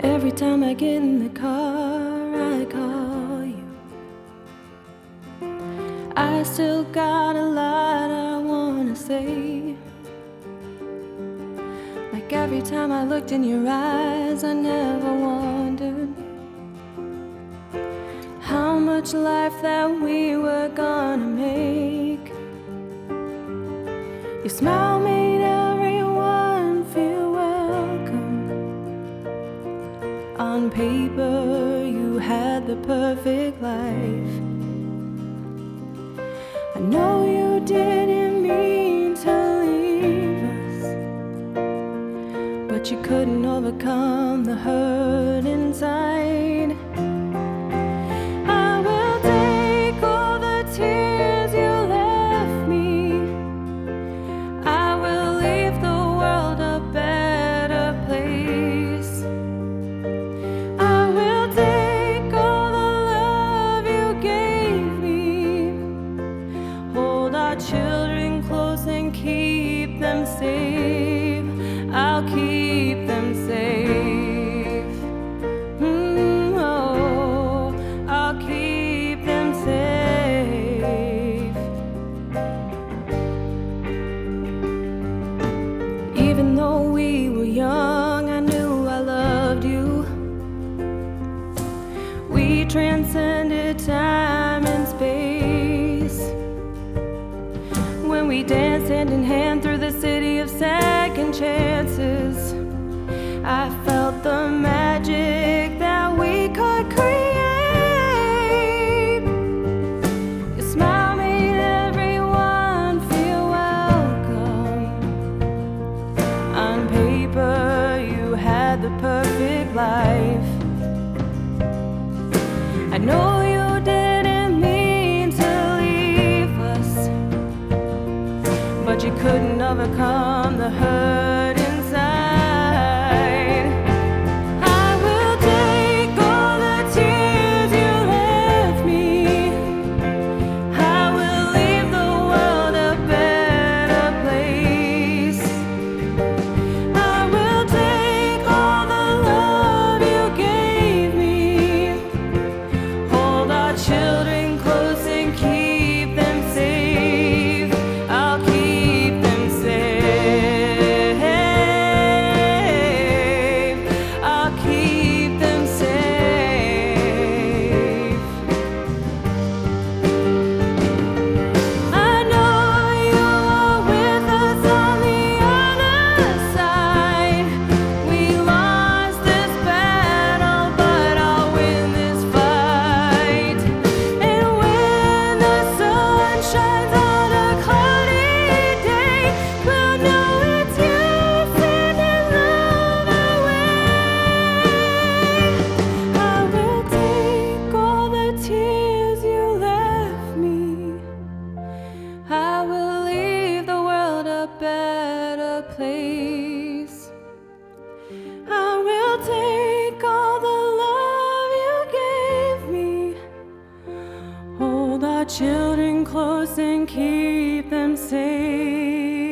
Every time I get in the car, I call you. I still got a lot I wanna say. Like every time I looked in your eyes, I never wondered much life that we were gonna make. Your smile made everyone feel welcome. On paper, you had the perfect life. I know you didn't mean to leave us, but you couldn't overcome the hurt inside. Children close and keep them safe. Danced hand in hand through the city of second chances, I felt the magic that we could create. Your smile made everyone feel welcome. On paper, you had the perfect life. Couldn't overcome place. I will take all the love you gave me. Hold our children close and keep them safe.